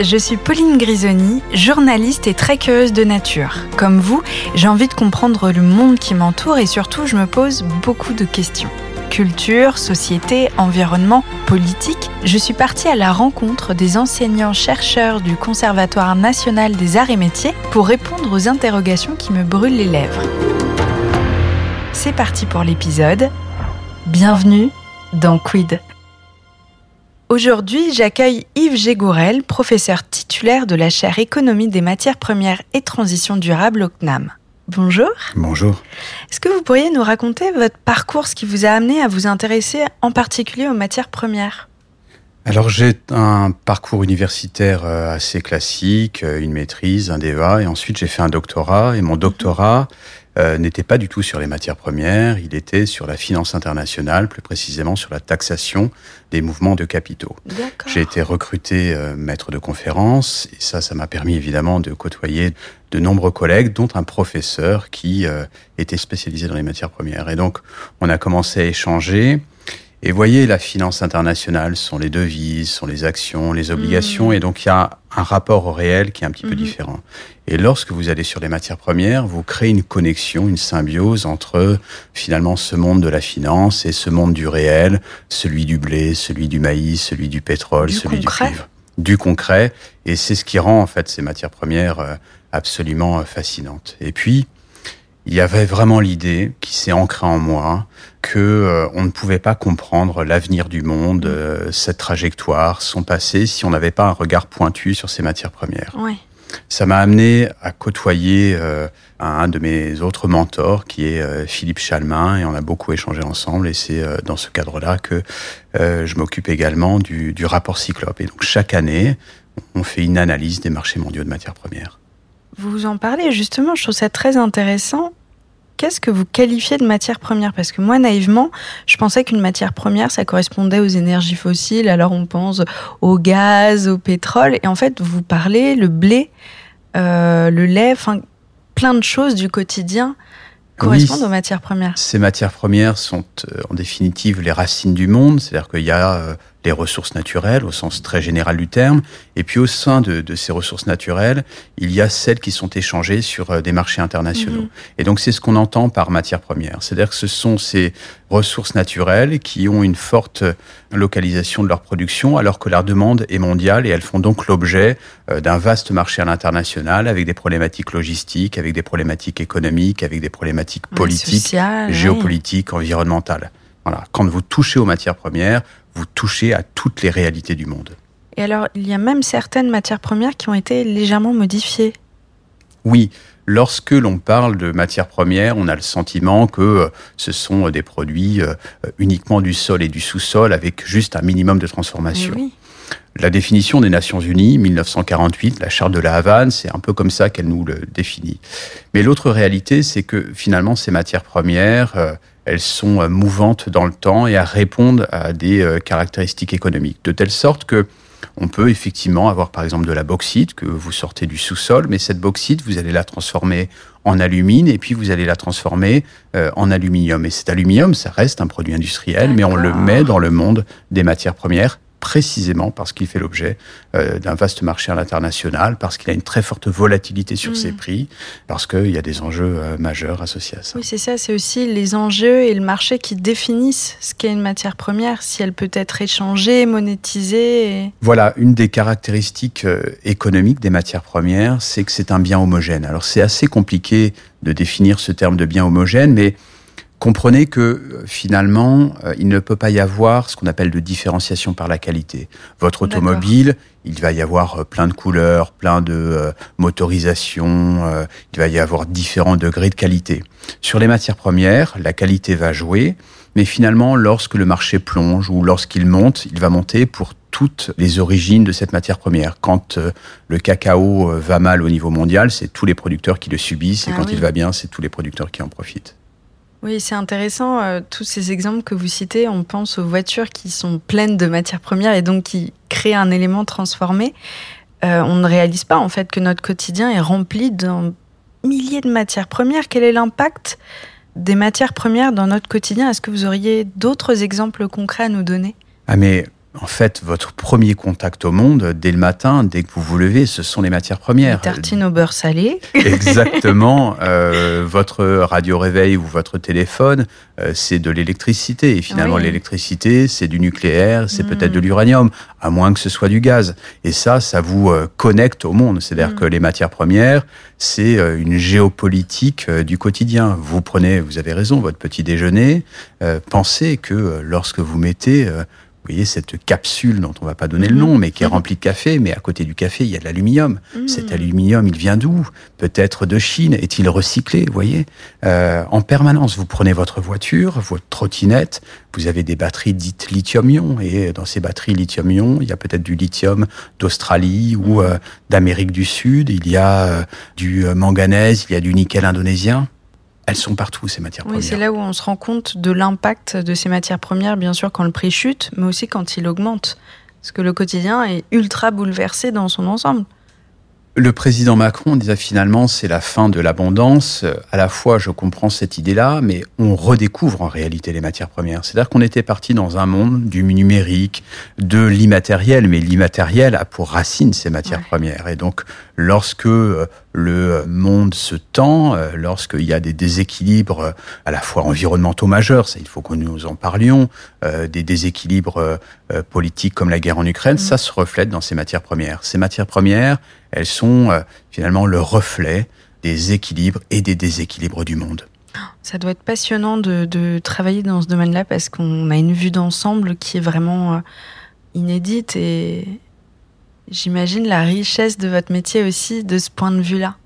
je suis Pauline Grisoni, journaliste et très curieuse de nature. Comme vous, j'ai envie de comprendre le monde qui m'entoure et surtout je me pose beaucoup de questions. Culture, société, environnement, politique, je suis partie à la rencontre des enseignants-chercheurs du Conservatoire national des arts et métiers pour répondre aux interrogations qui me brûlent les lèvres. C'est parti pour l'épisode. Bienvenue dans Quid. Aujourd'hui, j'accueille Yves Gégourel, professeur titulaire de la chaire Économie des matières premières et transition durable au CNAM. Bonjour. Bonjour. Est-ce que vous pourriez nous raconter votre parcours, ce qui vous a amené à vous intéresser en particulier aux matières premières? Alors j'ai un parcours universitaire euh, assez classique, euh, une maîtrise, un DEA, et ensuite j'ai fait un doctorat, et mon doctorat euh, n'était pas du tout sur les matières premières, il était sur la finance internationale, plus précisément sur la taxation des mouvements de capitaux. J'ai été recruté maître de conférence, et ça, ça m'a permis évidemment de côtoyer de nombreux collègues, dont un professeur qui était spécialisé dans les matières premières. Et donc on a commencé à échanger. Et voyez, la finance internationale sont les devises, sont les actions, les obligations, mmh. et donc il y a un rapport au réel qui est un petit peu mmh. différent. Et lorsque vous allez sur les matières premières, vous créez une connexion, une symbiose entre finalement ce monde de la finance et ce monde du réel, celui du blé, celui du maïs, celui du pétrole, celui du cuivre, du concret. Et c'est ce qui rend en fait ces matières premières euh, absolument euh, fascinantes. Et puis, il y avait vraiment l'idée qui s'est ancrée en moi que euh, on ne pouvait pas comprendre l'avenir du monde, euh, cette trajectoire, son passé, si on n'avait pas un regard pointu sur ces matières premières. Ça m'a amené à côtoyer euh, un de mes autres mentors, qui est Philippe Chalmin, et on a beaucoup échangé ensemble. Et c'est dans ce cadre-là que je m'occupe également du, du rapport Cyclope. Et donc chaque année, on fait une analyse des marchés mondiaux de matières premières. Vous en parlez justement, je trouve ça très intéressant. Qu'est-ce que vous qualifiez de matière première? Parce que moi, naïvement, je pensais qu'une matière première, ça correspondait aux énergies fossiles. Alors on pense au gaz, au pétrole. Et en fait, vous parlez le blé, euh, le lait, enfin plein de choses du quotidien correspondent aux matières premières. Ces matières premières sont euh, en définitive les racines du monde, c'est-à-dire qu'il y a euh, les ressources naturelles au sens très général du terme, et puis au sein de, de, ces ressources naturelles, il y a celles qui sont échangées sur euh, des marchés internationaux. Mhm. Et donc c'est ce qu'on entend par matière première, c'est-à-dire que ce sont ces ressources naturelles qui ont une forte localisation de leur production alors que leur demande est mondiale et elles font donc l'objet euh, d'un vaste marché à l'international avec des problématiques logistiques, avec des problématiques économiques, avec des problématiques politiques, géopolitiques, environnementales. Voilà. Quand vous touchez aux matières premières, vous touchez à toutes les réalités du monde. Et alors, il y a même certaines matières premières qui ont été légèrement modifiées. Oui, lorsque l'on parle de matières premières, on a le sentiment que euh, ce sont des produits euh, uniquement du sol et du sous-sol avec juste un minimum de transformation. Oui. La définition des Nations Unies, 1948, la charte de la Havane, c'est un peu comme ça qu'elle nous le définit. Mais l'autre réalité, c'est que finalement, ces matières premières, euh, elles sont euh, mouvantes dans le temps et elles répondent à des euh, caractéristiques économiques, de telle sorte que on peut effectivement avoir par exemple de la bauxite que vous sortez du sous-sol, mais cette bauxite, vous allez la transformer en alumine et puis vous allez la transformer euh, en aluminium. Et cet aluminium, ça reste un produit industriel, mais on le met dans le monde des matières premières précisément parce qu'il fait l'objet euh, d'un vaste marché à l'international, parce qu'il a une très forte volatilité sur ses mm. prix, parce qu'il y a des enjeux euh, majeurs associés à ça. Oui, c'est ça, c'est aussi les enjeux et le marché qui définissent ce qu'est une matière première, si elle peut être échangée, monétisée. Voilà, une des caractéristiques euh, économiques des matières premières, c'est que c'est un bien homogène. Alors c'est assez compliqué de définir ce terme de bien homogène, mais comprenez que euh, finalement, euh, il ne peut pas y avoir ce qu'on appelle de différenciation par la qualité. Votre automobile, il va y avoir euh, plein de couleurs, plein de motorisations, il va y avoir différents degrés de qualité. Sur les matières premières, la qualité va jouer, mais finalement, lorsque le marché plonge ou lorsqu'il monte, il va monter pour toutes les origines de cette matière première. Quand le cacao va mal au niveau mondial, c'est tous les producteurs qui le subissent, et ah quand il va bien, c'est tous les producteurs qui en profitent. Oui, c'est intéressant. Euh, tous ces exemples que vous citez, on pense aux voitures qui sont pleines de matières premières et donc qui créent un élément transformé. Euh, on ne réalise pas en fait que notre quotidien est rempli d'un millier de matières premières. Quel est l'impact des matières premières dans notre quotidien? Est-ce que vous auriez d'autres exemples concrets à nous donner? Ah en fait, votre premier contact au monde, dès le matin, dès que vous vous levez, ce sont les matières premières. Les tartines au beurre salé. Exactement. euh, votre radio réveil ou votre téléphone, euh, c'est de l'électricité. Et finalement, Oui. l'électricité, c'est du nucléaire, c'est peut-être de l'uranium, à moins que ce soit du gaz. Et ça, ça vous euh, connecte au monde. C'est-à-dire Mm. que les matières premières, c'est euh, une géopolitique euh, du quotidien. Vous prenez, vous avez raison, votre petit déjeuner. euh, pensez que lorsque vous mettez euh, vous voyez cette capsule dont on va pas donner le Mhm. nom, mais qui est Mhm. remplie de café, mais à côté du café, il y a de l'aluminium. Mm. Cet aluminium, il vient d'où? Peut-être de Chine. Est-il recyclé? Vous voyez Euh, En permanence, vous prenez votre voiture, votre trottinette, vous avez des batteries dites lithium-ion, et dans ces batteries lithium-ion, il y a peut-être du lithium d'Australie ou euh, d'Amérique du Sud, il y a euh, du euh, manganèse, il y a du nickel indonésien. Elles sont partout, ces matières Oui, c'est premières. là où on se rend compte de l'impact de ces matières premières, bien sûr, quand le prix chute, mais aussi quand il augmente. Parce que le quotidien est ultra bouleversé dans son ensemble. Le président Macron disait finalement c'est la fin de l'abondance. À la fois je comprends cette idée-là, mais on redécouvre en réalité les matières premières. C'est-à-dire qu'on était parti dans un monde du numérique, de l'immatériel, mais l'immatériel a pour racine ces matières Ouais. premières. Et donc lorsque euh, le monde se tend, euh, lorsqu'il y a des déséquilibres euh, à la fois environnementaux majeurs, ça il faut que nous en parlions, euh, des déséquilibres euh, politiques comme la guerre en Ukraine, Mhm. ça se reflète dans ces matières premières. Ces matières premières, elles sont euh, finalement le reflet des équilibres et des déséquilibres du monde. Ça doit être passionnant de, de travailler dans ce domaine-là parce qu'on a une vue d'ensemble qui est vraiment inédite et j'imagine la richesse de votre métier aussi de ce point de vue-là.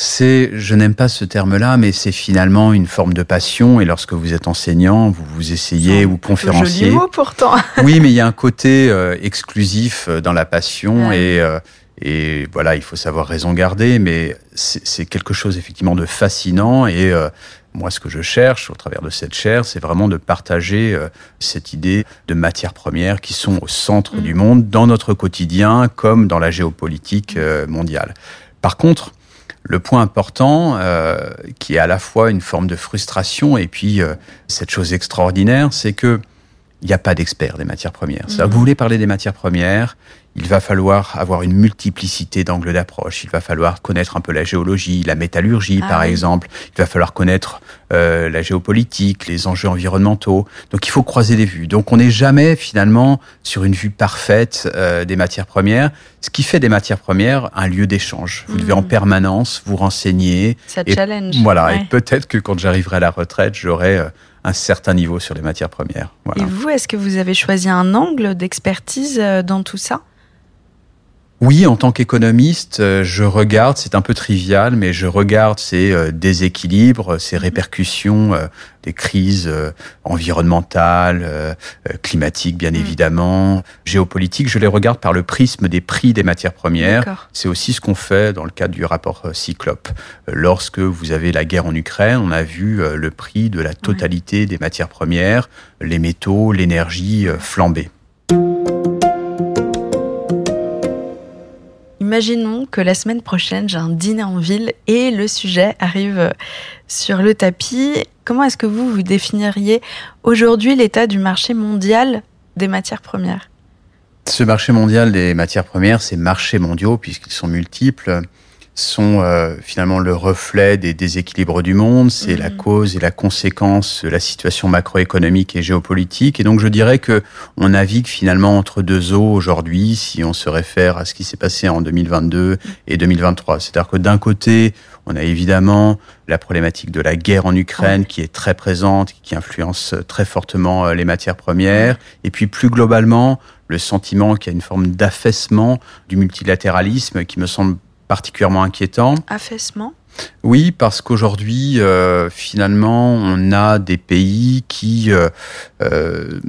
C'est, je n'aime pas ce terme-là, mais c'est finalement une forme de passion. Et lorsque vous êtes enseignant, vous vous essayez ou conférencier. Joli mot pourtant. oui, mais il y a un côté euh, exclusif euh, dans la passion Ouais. et euh, et voilà, il faut savoir raison garder, mais c'est c'est quelque chose effectivement de fascinant et euh, moi, ce que je cherche au travers de cette chaire, c'est vraiment de partager euh, cette idée de matières premières qui sont au centre Mm. du monde, dans notre quotidien, comme dans la géopolitique euh, mondiale. Par contre, le point important, euh, qui est à la fois une forme de frustration et puis euh, cette chose extraordinaire, c'est que il n'y a pas d'expert des matières premières. Mhm. vous voulez parler des matières premières, il va falloir avoir une multiplicité d'angles d'approche. Il va falloir connaître un peu la géologie, la métallurgie, Ah par oui. exemple. Il va falloir connaître euh, la géopolitique, les enjeux environnementaux. Donc il faut croiser les vues. Donc on n'est jamais finalement sur une vue parfaite euh, des matières premières, ce qui fait des matières premières un lieu d'échange. Vous devez en permanence vous renseigner. Ça Et challenge. Voilà, Ouais. et peut-être que quand j'arriverai à la retraite, j'aurai euh, un certain niveau sur les matières premières. Et vous, est-ce que vous avez choisi un angle d'expertise euh, dans tout ça? Oui, en tant qu'économiste, euh, je regarde, c'est un peu trivial, mais je regarde ces euh, déséquilibres, ces répercussions euh, des crises environnementales, climatiques bien Mm. évidemment, géopolitiques. Je les regarde par le prisme des prix des matières premières. C'est aussi ce qu'on fait dans le cadre du rapport Cyclope. Lorsque vous avez la guerre en Ukraine, on a vu le prix de la totalité des matières premières, les métaux, l'énergie flamber. Imaginons que la semaine prochaine, j'ai un dîner en ville et le sujet arrive euh, sur le tapis. Comment est-ce que vous, vous définiriez aujourd'hui l'état du marché mondial des matières premières? Ce marché mondial des matières premières, ces marchés mondiaux, puisqu'ils sont multiples, sont euh, finalement le reflet des déséquilibres du monde, c'est Mhm. la cause et la conséquence de la situation macroéconomique et géopolitique. Et donc je dirais que on navigue finalement entre deux eaux aujourd'hui, si on se réfère à ce qui s'est passé en 2022 et 2023. C'est-à-dire que d'un côté, on a évidemment la problématique de la guerre en Ukraine qui est très présente, qui influence très fortement euh, les matières premières, et puis plus globalement le sentiment qu'il y a une forme d'affaissement du multilatéralisme qui me semble particulièrement inquiétant. Affaissement Oui, parce qu'aujourd'hui, euh, finalement, on a des pays qui... euh, euh,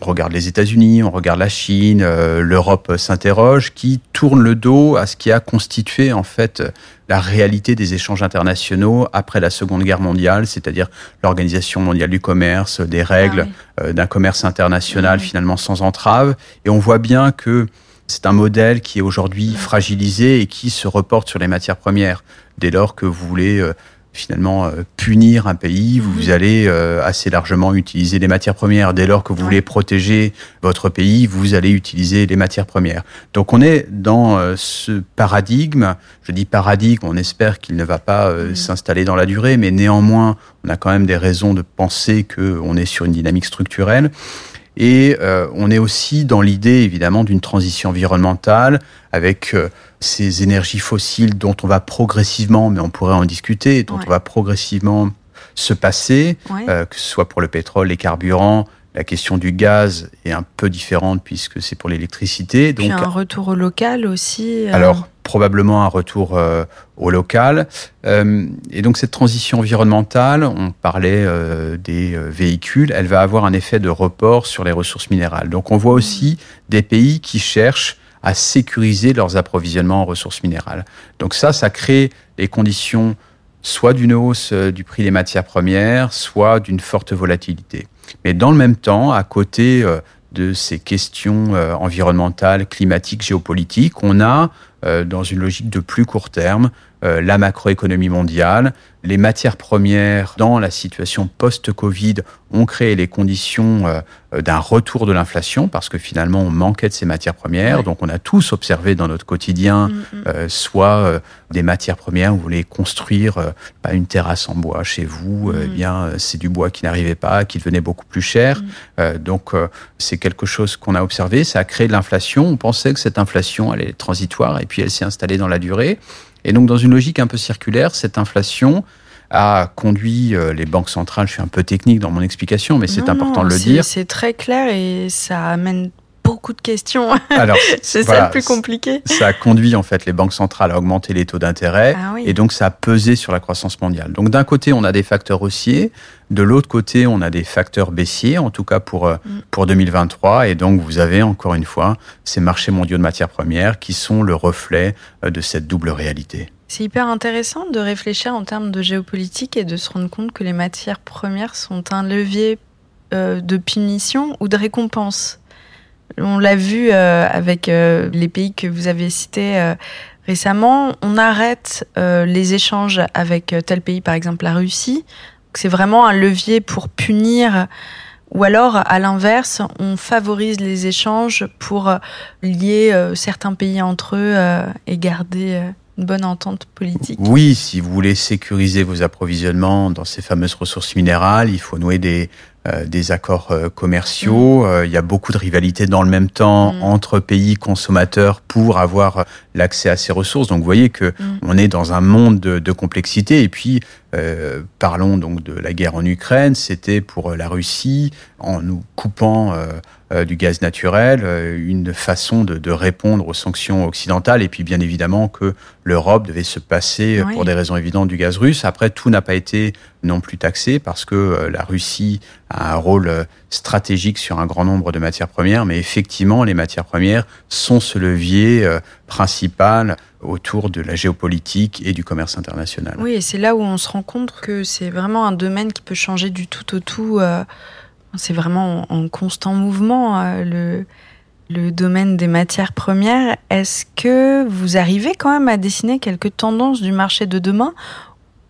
on regarde les États-Unis, on regarde la Chine, l'Europe s'interroge, qui tournent le dos à ce qui a constitué en fait la réalité des échanges internationaux après la Seconde Guerre mondiale, c'est-à-dire l'Organisation mondiale du commerce, des règles Ah oui. d'un commerce international finalement sans entrave. Et on voit bien que c'est un modèle qui est aujourd'hui fragilisé et qui se reporte sur les matières premières. Dès lors que vous voulez euh, finalement euh, punir un pays, vous mhm. allez euh, assez largement utiliser les matières premières. Dès lors que vous voulez protéger votre pays, vous allez utiliser les matières premières. Donc on est dans euh, ce paradigme. Je dis paradigme, on espère qu'il ne va pas mhm. s'installer dans la durée, mais néanmoins, on a quand même des raisons de penser qu'on est sur une dynamique structurelle. Et on est aussi dans l'idée, évidemment, d'une transition environnementale avec ces énergies fossiles dont on va progressivement, mais on pourrait en discuter, dont on va progressivement se passer, euh, que ce soit pour le pétrole, les carburants, la question du gaz est un peu différente puisque c'est pour l'électricité. Donc un retour au local aussi. Euh, alors probablement un retour euh, au local. et donc cette transition environnementale, on parlait des véhicules, elle va avoir un effet de report sur les ressources minérales. Donc on voit aussi des pays qui cherchent à sécuriser leurs approvisionnements en ressources minérales. Donc ça, ça crée les conditions soit d'une hausse euh, du prix des matières premières, soit d'une forte volatilité. Mais dans le même temps, à côté euh, de ces questions euh, environnementales, climatiques, géopolitiques, on a, dans une logique de plus court terme, la macroéconomie mondiale, les matières premières dans la situation post-Covid ont créé les conditions euh, d'un retour de l'inflation parce que finalement on manquait de ces matières premières. Donc on a tous observé dans notre quotidien mm, mm. Euh, soit euh, des matières premières, vous voulez construire pas une terrasse en bois chez vous, eh mm. bien c'est du bois qui n'arrivait pas, qui devenait beaucoup plus cher. donc c'est quelque chose qu'on a observé. Ça a créé de l'inflation. On pensait que cette inflation allait être transitoire et puis elle s'est installée dans la durée. Et donc, dans une logique un peu circulaire, cette inflation a conduit euh, les banques centrales, je suis un peu technique dans mon explication, mais c'est important de le dire. C'est très clair et ça amène beaucoup de questions. Alors, c'est ça le plus compliqué. Ça a conduit en fait les banques centrales à augmenter les taux d'intérêt ah et donc ça a pesé sur la croissance mondiale. Donc d'un côté, on a des facteurs haussiers, de l'autre côté, on a des facteurs baissiers, en tout cas pour, euh, mm. pour 2023. Et donc vous avez encore une fois ces marchés mondiaux de matières premières qui sont le reflet euh, de cette double réalité. C'est hyper intéressant de réfléchir en termes de géopolitique et de se rendre compte que les matières premières sont un levier euh, de punition ou de récompense. On l'a vu euh, avec euh, les pays que vous avez cités récemment. On arrête les échanges avec tel pays, par exemple la Russie. C'est vraiment un levier pour punir. Ou alors, à l'inverse, on favorise les échanges pour lier certains pays entre eux et garder une bonne entente politique. Oui, si vous voulez sécuriser vos approvisionnements dans ces fameuses ressources minérales, il faut nouer des, euh, des accords euh, commerciaux. Mm. Euh, il y a beaucoup de rivalités dans le même temps mm. entre pays consommateurs pour avoir l'accès à ces ressources. Donc vous voyez que mm. on est dans un monde de, de complexité. Et puis parlons donc de la guerre en Ukraine. C'était pour la Russie en nous coupant euh, du gaz naturel, euh, une façon de, répondre aux sanctions occidentales, et puis bien évidemment que l'Europe devait se passer, euh, pour des raisons évidentes, du gaz russe. Après, tout n'a pas été non plus taxé parce que la Russie un rôle stratégique sur un grand nombre de matières premières, mais effectivement, les matières premières sont ce levier principal autour de la géopolitique et du commerce international. Oui, et c'est là où on se rend compte que c'est vraiment un domaine qui peut changer du tout au tout. C'est vraiment en, constant mouvement, euh, le, le domaine des matières premières. Est-ce que vous arrivez quand même à dessiner quelques tendances du marché de demain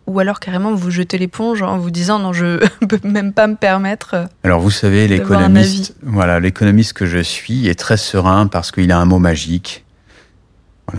ou alors carrément vous jetez l'éponge en vous disant non je peux même pas me permettre. Euh, alors vous savez l'économiste voilà l'économiste que je suis est très serein parce qu'il a un mot magique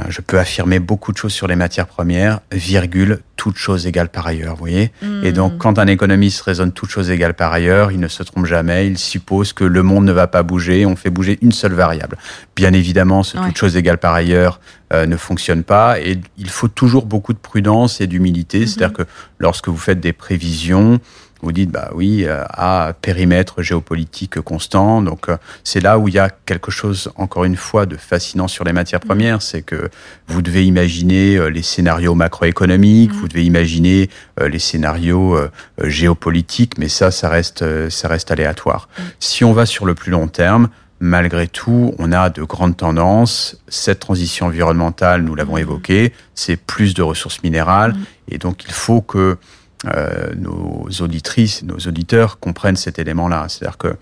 je peux affirmer beaucoup de choses sur les matières premières, virgule, toutes choses égales par ailleurs, vous voyez Et donc, hmm. quand un économiste raisonne toutes choses égales par ailleurs, il ne se trompe jamais, il suppose que le monde ne va pas bouger, on fait bouger une seule variable. Bien évidemment, ce toutes choses égales par ailleurs euh, ne fonctionne pas et il faut toujours beaucoup de prudence et d'humilité, mhm. c'est-à-dire que lorsque vous faites des prévisions, vous dites bah oui euh, à périmètre géopolitique constant. Donc euh, c'est là où il y a quelque chose encore une fois de fascinant sur les matières mm. premières, c'est que vous devez imaginer euh, les scénarios macroéconomiques, mm. vous devez imaginer les scénarios géopolitiques, mais ça ça reste ça reste aléatoire. Mm. Si on va sur le plus long terme, malgré tout, on a de grandes tendances. Cette transition environnementale, nous l'avons évoqué, c'est plus de ressources minérales. Et donc, il faut que euh, nos auditrices, nos auditeurs comprennent cet élément-là. C'est-à-dire que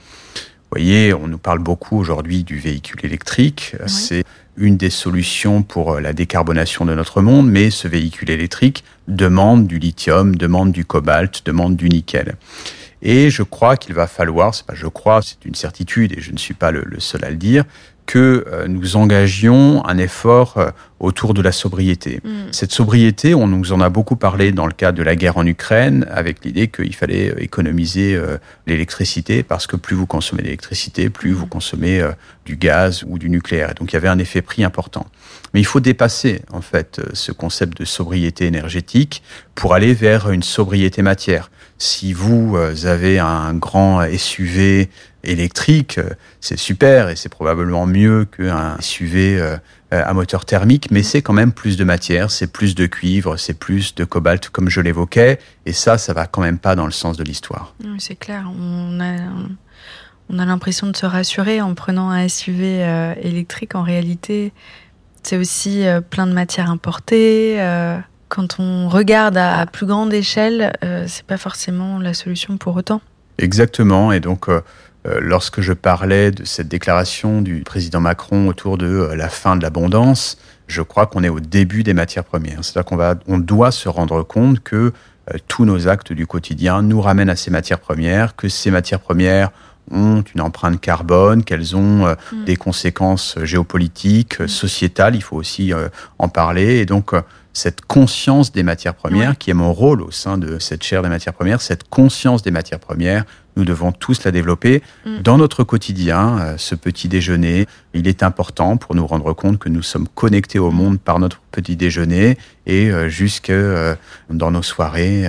voyez, on nous parle beaucoup aujourd'hui du véhicule électrique. C'est une des solutions pour la décarbonation de notre monde, mais ce véhicule électrique demande du lithium, demande du cobalt, demande du nickel. Et je crois qu'il va falloir, c'est pas je crois, c'est une certitude et je ne suis pas le, seul à le dire, que euh, nous engagions un effort euh, autour de la sobriété. Mm. Cette sobriété, on nous en a beaucoup parlé dans le cadre de la guerre en Ukraine, avec l'idée qu'il fallait économiser euh, l'électricité, parce que plus vous consommez d'électricité, plus vous mm. consommez du gaz ou du nucléaire. Et donc il y avait un effet prix important. Mais il faut dépasser en fait ce concept de sobriété énergétique pour aller vers une sobriété matière. Si vous avez un grand SUV électrique, euh, c'est super et c'est probablement mieux qu'un SUV euh, euh, à moteur thermique, mais c'est quand même plus de matière, c'est plus de cuivre, c'est plus de cobalt, comme je l'évoquais, et ça, ça va quand même pas dans le sens de l'histoire. c'est clair, on a, on a l'impression de se rassurer en prenant un SUV électrique. En réalité, c'est aussi plein de matières importées. Quand on regarde à, plus grande échelle, c'est pas forcément la solution pour autant. Exactement, et donc euh, lorsque je parlais de cette déclaration du président Macron autour de euh, la fin de l'abondance, je crois qu'on est au début des matières premières. C'est-à-dire qu'on on doit se rendre compte que euh, tous nos actes du quotidien nous ramènent à ces matières premières, que ces matières premières ont une empreinte carbone, qu'elles ont mm. des conséquences géopolitiques, mm. sociétales, il faut aussi en parler. Et donc, cette conscience des matières premières, qui est mon rôle au sein de cette chaire des matières premières, cette conscience des matières premières nous devons tous la développer mm. dans notre quotidien. Euh, ce petit déjeuner, il est important pour nous rendre compte que nous sommes connectés au monde par notre petit déjeuner et euh, jusque euh, dans nos soirées.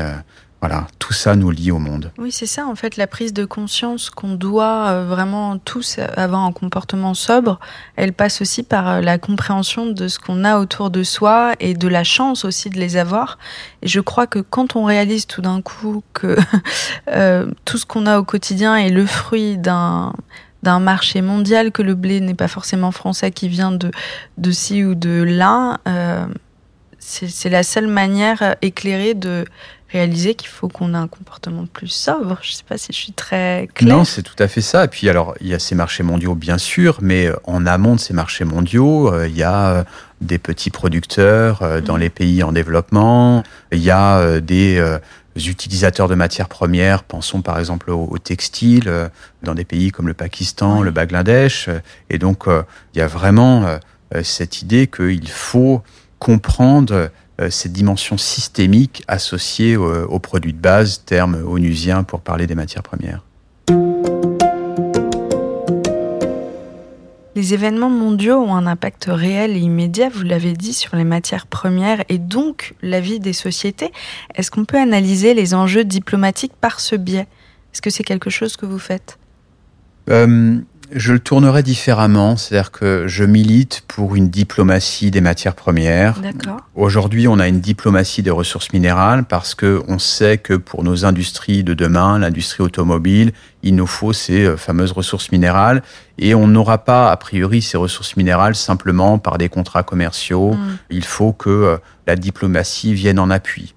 Voilà, tout ça nous lie au monde. Oui, c'est ça, en fait, la prise de conscience qu'on doit euh, vraiment tous avoir un comportement sobre, elle passe aussi par euh, la compréhension de ce qu'on a autour de soi et de la chance aussi de les avoir. Et je crois que quand on réalise tout d'un coup que euh, tout ce qu'on a au quotidien est le fruit d'un marché mondial, que le blé n'est pas forcément français, qui vient de, de ci ou de là, c'est la seule manière éclairée de réaliser qu'il faut qu'on ait un comportement plus sobre. Je ne sais pas si je suis très claire. Non, c'est tout à fait ça. Et puis alors, il y a ces marchés mondiaux, bien sûr, mais euh, en amont de ces marchés mondiaux, euh, il y a euh, des petits producteurs dans mm. les pays en développement, il y a des utilisateurs de matières premières, pensons par exemple au, textile, dans des pays comme le Pakistan, le Bangladesh. Et donc, il y a vraiment cette idée qu'il faut comprendre euh, cette dimension systémique associée aux, produits de base, terme onusien pour parler des matières premières. Les événements mondiaux ont un impact réel et immédiat, vous l'avez dit, sur les matières premières et donc la vie des sociétés. Est-ce qu'on peut analyser les enjeux diplomatiques par ce biais? Est-ce que c'est quelque chose que vous faites? Euh, je le tournerai différemment, c'est-à-dire que je milite pour une diplomatie des matières premières. Aujourd'hui, on a une diplomatie des ressources minérales parce que on sait que pour nos industries de demain, l'industrie automobile, il nous faut ces euh, fameuses ressources minérales et on n'aura pas a priori ces ressources minérales simplement par des contrats commerciaux. Mm. Il faut que euh, la diplomatie vienne en appui.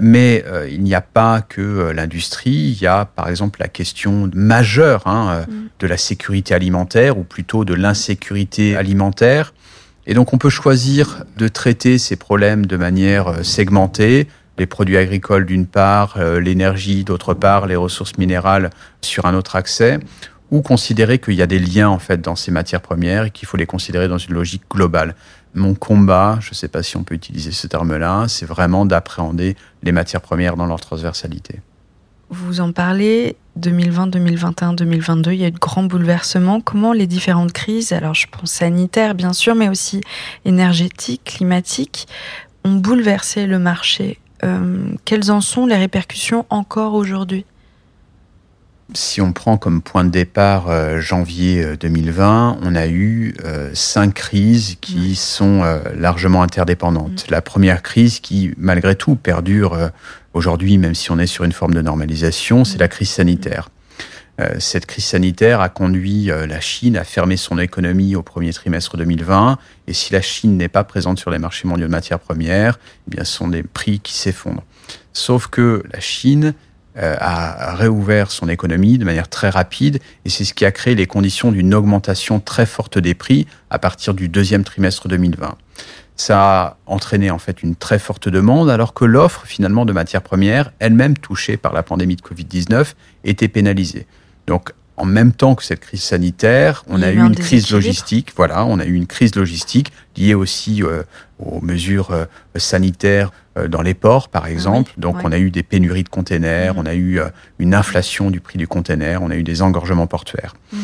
Mais euh, il n'y a pas que euh, l'industrie, il y a par exemple la question majeure hein, euh, mm. de la sécurité alimentaire, ou plutôt de l'insécurité alimentaire. Et donc on peut choisir de traiter ces problèmes de manière segmentée, les produits agricoles d'une part, l'énergie d'autre part, les ressources minérales sur un autre accès, ou considérer qu'il y a des liens en fait dans ces matières premières et qu'il faut les considérer dans une logique globale mon combat, je ne sais pas si on peut utiliser ce terme-là, c'est vraiment d'appréhender les matières premières dans leur transversalité. Vous en parlez, 2020, 2021, 2022, il y a eu de grands bouleversements. Comment les différentes crises, alors je pense sanitaires bien sûr, mais aussi énergétiques, climatiques, ont bouleversé le marché? Euh, Quelles en sont les répercussions encore aujourd'hui? Si on prend comme point de départ euh, janvier 2020, euh, on a eu euh, cinq crises qui sont largement interdépendantes. Mm. La première crise qui, malgré tout, perdure aujourd'hui, même si on est sur une forme de normalisation, c'est la crise sanitaire. cette crise sanitaire a conduit la Chine à fermer son économie au premier trimestre 2020. Et si la Chine n'est pas présente sur les marchés mondiaux de matières premières, eh bien, ce sont des prix qui s'effondrent. Sauf que la Chine a réouvert son économie de manière très rapide et c'est ce qui a créé les conditions d'une augmentation très forte des prix à partir du deuxième trimestre 2020. Ça a entraîné en fait une très forte demande alors que l'offre finalement de matières premières, elle-même touchée par la pandémie de Covid-19, était pénalisée. Donc en même temps que cette crise sanitaire, on a eu une crise logistique. Voilà, on a eu une crise logistique liée aussi euh, aux mesures euh, sanitaires euh, dans les ports, par exemple. Donc, on a eu des pénuries de containers, mmh. on a eu une inflation du prix du container, on a eu des engorgements portuaires. Mmh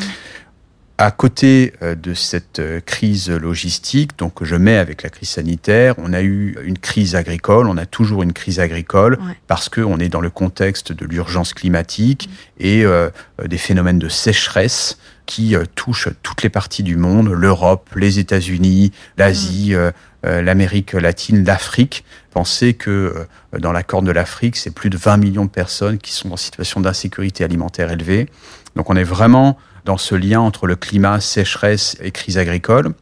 à côté euh, de cette euh, crise logistique, donc je mets avec la crise sanitaire, on a eu une crise agricole, on a toujours une crise agricole parce qu'on est dans le contexte de l'urgence climatique mm. et euh, des phénomènes de sécheresse qui touchent toutes les parties du monde, l'Europe, les États-Unis, l'Asie, mm. l'Amérique latine, l'Afrique. Pensez que dans la Corne de l'Afrique, c'est plus de 20 millions de personnes qui sont en situation d'insécurité alimentaire élevée. Donc on est vraiment dans ce lien entre le climat, sécheresse et crise agricole.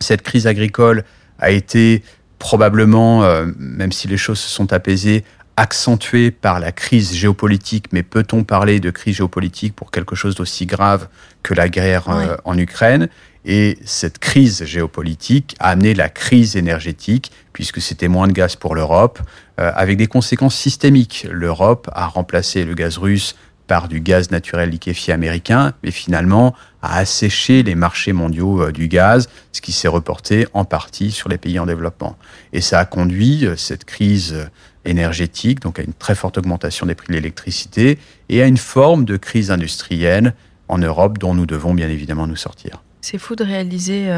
Cette crise agricole a été probablement, euh, même si les choses se sont apaisées, accentuée par la crise géopolitique, mais peut-on parler de crise géopolitique pour quelque chose d'aussi grave que la guerre euh, en Ukraine? Et cette crise géopolitique a amené la crise énergétique, puisque c'était moins de gaz pour l'Europe, euh, avec des conséquences systémiques. L'Europe a remplacé le gaz russe par du gaz naturel liquéfié américain, mais finalement a asséché les marchés mondiaux euh, du gaz, ce qui s'est reporté en partie sur les pays en développement. Et ça a conduit euh, cette crise euh, énergétique, donc à une très forte augmentation des prix de l'électricité et à une forme de crise industrielle en Europe dont nous devons bien évidemment nous sortir. C'est fou de réaliser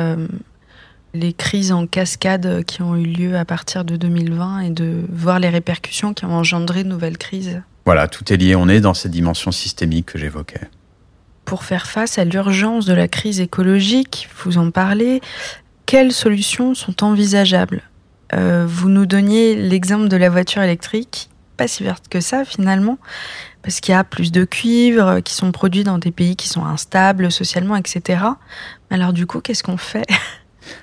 les crises en cascade qui ont eu lieu à partir de 2020 et de voir les répercussions qui ont engendré de nouvelles crises. Voilà, tout est lié. On est dans cette dimension systémique que j'évoquais. Pour faire face à l'urgence de la crise écologique, vous en parlez, quelles solutions sont envisageables? Euh, Vous nous donniez l'exemple de la voiture électrique, pas si verte que ça finalement, parce qu'il y a plus de cuivre qui sont produits dans des pays qui sont instables socialement, etc. Alors du coup, qu'est-ce qu'on fait?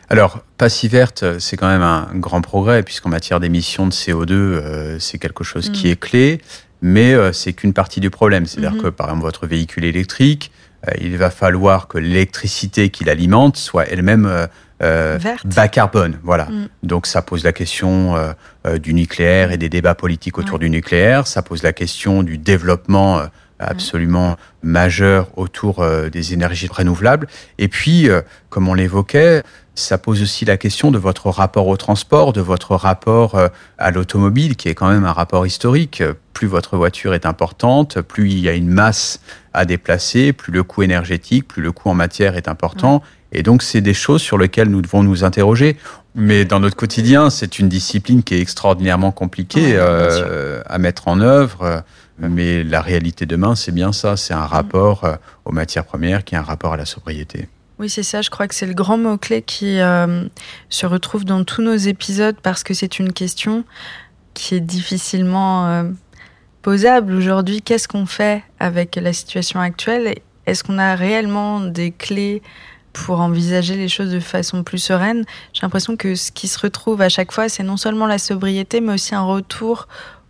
Alors, pas si verte, c'est quand même un grand progrès, puisqu'en matière d'émissions de CO2, euh, c'est quelque chose qui mm. est clé mais euh, c'est qu'une partie du problème. C'est-à-dire mhm. que, par exemple, votre véhicule électrique, euh, il va falloir que l'électricité qui l'alimente soit elle-même euh, bas carbone. Voilà. Mm. Donc ça pose la question du nucléaire et des débats politiques autour du nucléaire. Ça pose la question du développement absolument majeur autour des énergies renouvelables. Et puis, comme on l'évoquait, ça pose aussi la question de votre rapport au transport, de votre rapport euh, à l'automobile, qui est quand même un rapport historique. Plus votre voiture est importante, plus il y a une masse à déplacer, plus le coût énergétique, plus le coût en matière est important. Et donc, c'est des choses sur lesquelles nous devons nous interroger. Mais dans notre quotidien, c'est une discipline qui est extraordinairement compliquée euh, à mettre en œuvre. Mais la réalité demain, c'est bien ça. C'est un rapport euh, aux matières premières qui est un rapport à la sobriété. Oui, c'est ça. Je crois que c'est le grand mot-clé qui euh, se retrouve dans tous nos épisodes parce que c'est une question qui est difficilement euh, posable aujourd'hui. Qu'est-ce qu'on fait avec la situation actuelle? Est-ce qu'on a réellement des clés pour envisager les choses de façon plus sereine? J'ai l'impression que ce qui se retrouve à chaque fois, c'est non seulement la sobriété, mais aussi un retour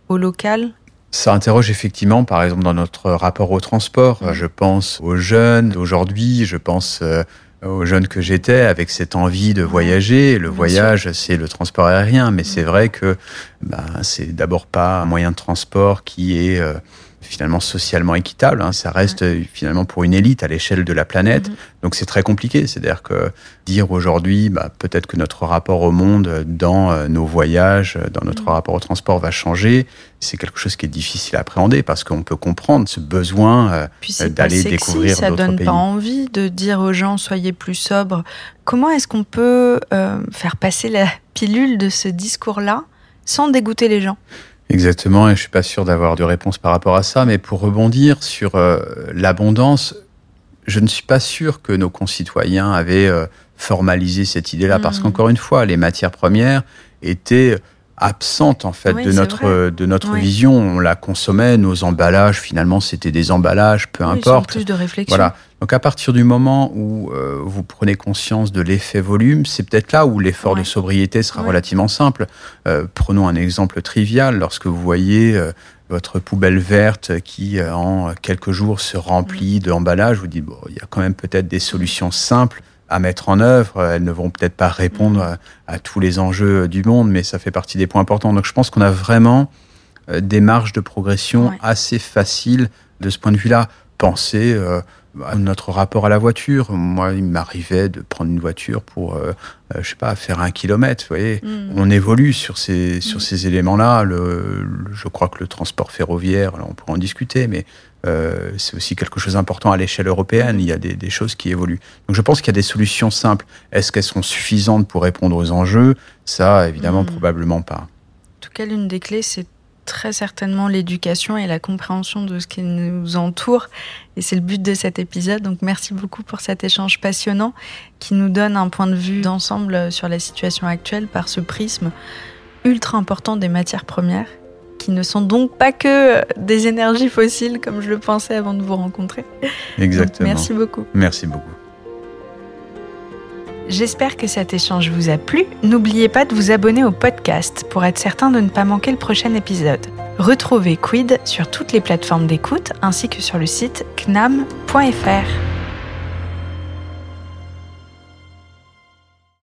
au local ça interroge effectivement, par exemple, dans notre rapport au transport. Mm. Je pense aux jeunes d'aujourd'hui, je pense euh, aux jeunes que j'étais, avec cette envie de voyager. Le voyage, c'est le transport aérien, mais c'est mm. vrai que bah, c'est d'abord pas un moyen de transport qui est euh, finalement socialement équitable. Hein. Ça reste finalement pour une élite à l'échelle de la planète. Mm-hmm. Donc c'est très compliqué. C'est-à-dire que dire aujourd'hui, bah, peut-être que notre rapport au monde dans euh, nos voyages, dans notre mm. rapport au transport va changer, c'est quelque chose qui est difficile à appréhender parce qu'on peut comprendre ce besoin euh, d'aller découvrir d'autres pays. Ça donne pas envie de dire aux gens soyez plus sobres. Comment est-ce qu'on peut euh, faire passer la pilule de ce discours-là sans dégoûter les gens? Exactement, et je suis pas sûr d'avoir de réponse par rapport à ça, mais pour rebondir sur euh, l'abondance, je ne suis pas sûr que nos concitoyens avaient euh, formalisé cette idée-là, parce mmh. qu'encore une fois, les matières premières étaient absente en fait de notre de notre vision. On la consommait, nos emballages finalement c'était des emballages, peu importe. Plus de réflexion. Voilà. Donc à partir du moment où euh, vous prenez conscience de l'effet volume, c'est peut-être là où l'effort de sobriété sera relativement simple. Euh, prenons un exemple trivial. Lorsque vous voyez euh, votre poubelle verte qui, en quelques jours, se remplit d'emballage. Vous dites, bon, il y a quand même peut-être des solutions simples à mettre en œuvre. Elles ne vont peut-être pas répondre à, tous les enjeux du monde, mais ça fait partie des points importants. Donc je pense qu'on a vraiment des marges de progression assez faciles de ce point de vue-là. Penser notre rapport à la voiture. Moi, il m'arrivait de prendre une voiture pour, euh, euh, je sais pas, faire un kilomètre. Vous voyez, mm. on évolue sur ces sur mm. ces éléments-là. Le, je crois que le transport ferroviaire, on pourrait en discuter, mais euh, c'est aussi quelque chose d'important à l'échelle européenne. Il y a des, des, choses qui évoluent. Donc, je pense qu'il y a des solutions simples. Est-ce qu'elles sont suffisantes pour répondre aux enjeux? Ça, évidemment, mm. probablement pas. En tout cas, l'une des clés, c'est très certainement l'éducation et la compréhension de ce qui nous entoure. Et c'est le but de cet épisode. Donc merci beaucoup pour cet échange passionnant qui nous donne un point de vue d'ensemble sur la situation actuelle par ce prisme ultra important des matières premières qui ne sont donc pas que des énergies fossiles comme je le pensais avant de vous rencontrer. Exactement. merci beaucoup. Merci beaucoup. J'espère que cet échange vous a plu. N'oubliez pas de vous abonner au podcast pour être certain de ne pas manquer le prochain épisode. Retrouvez Quid sur toutes les plateformes d'écoute ainsi que sur le site knam.fr.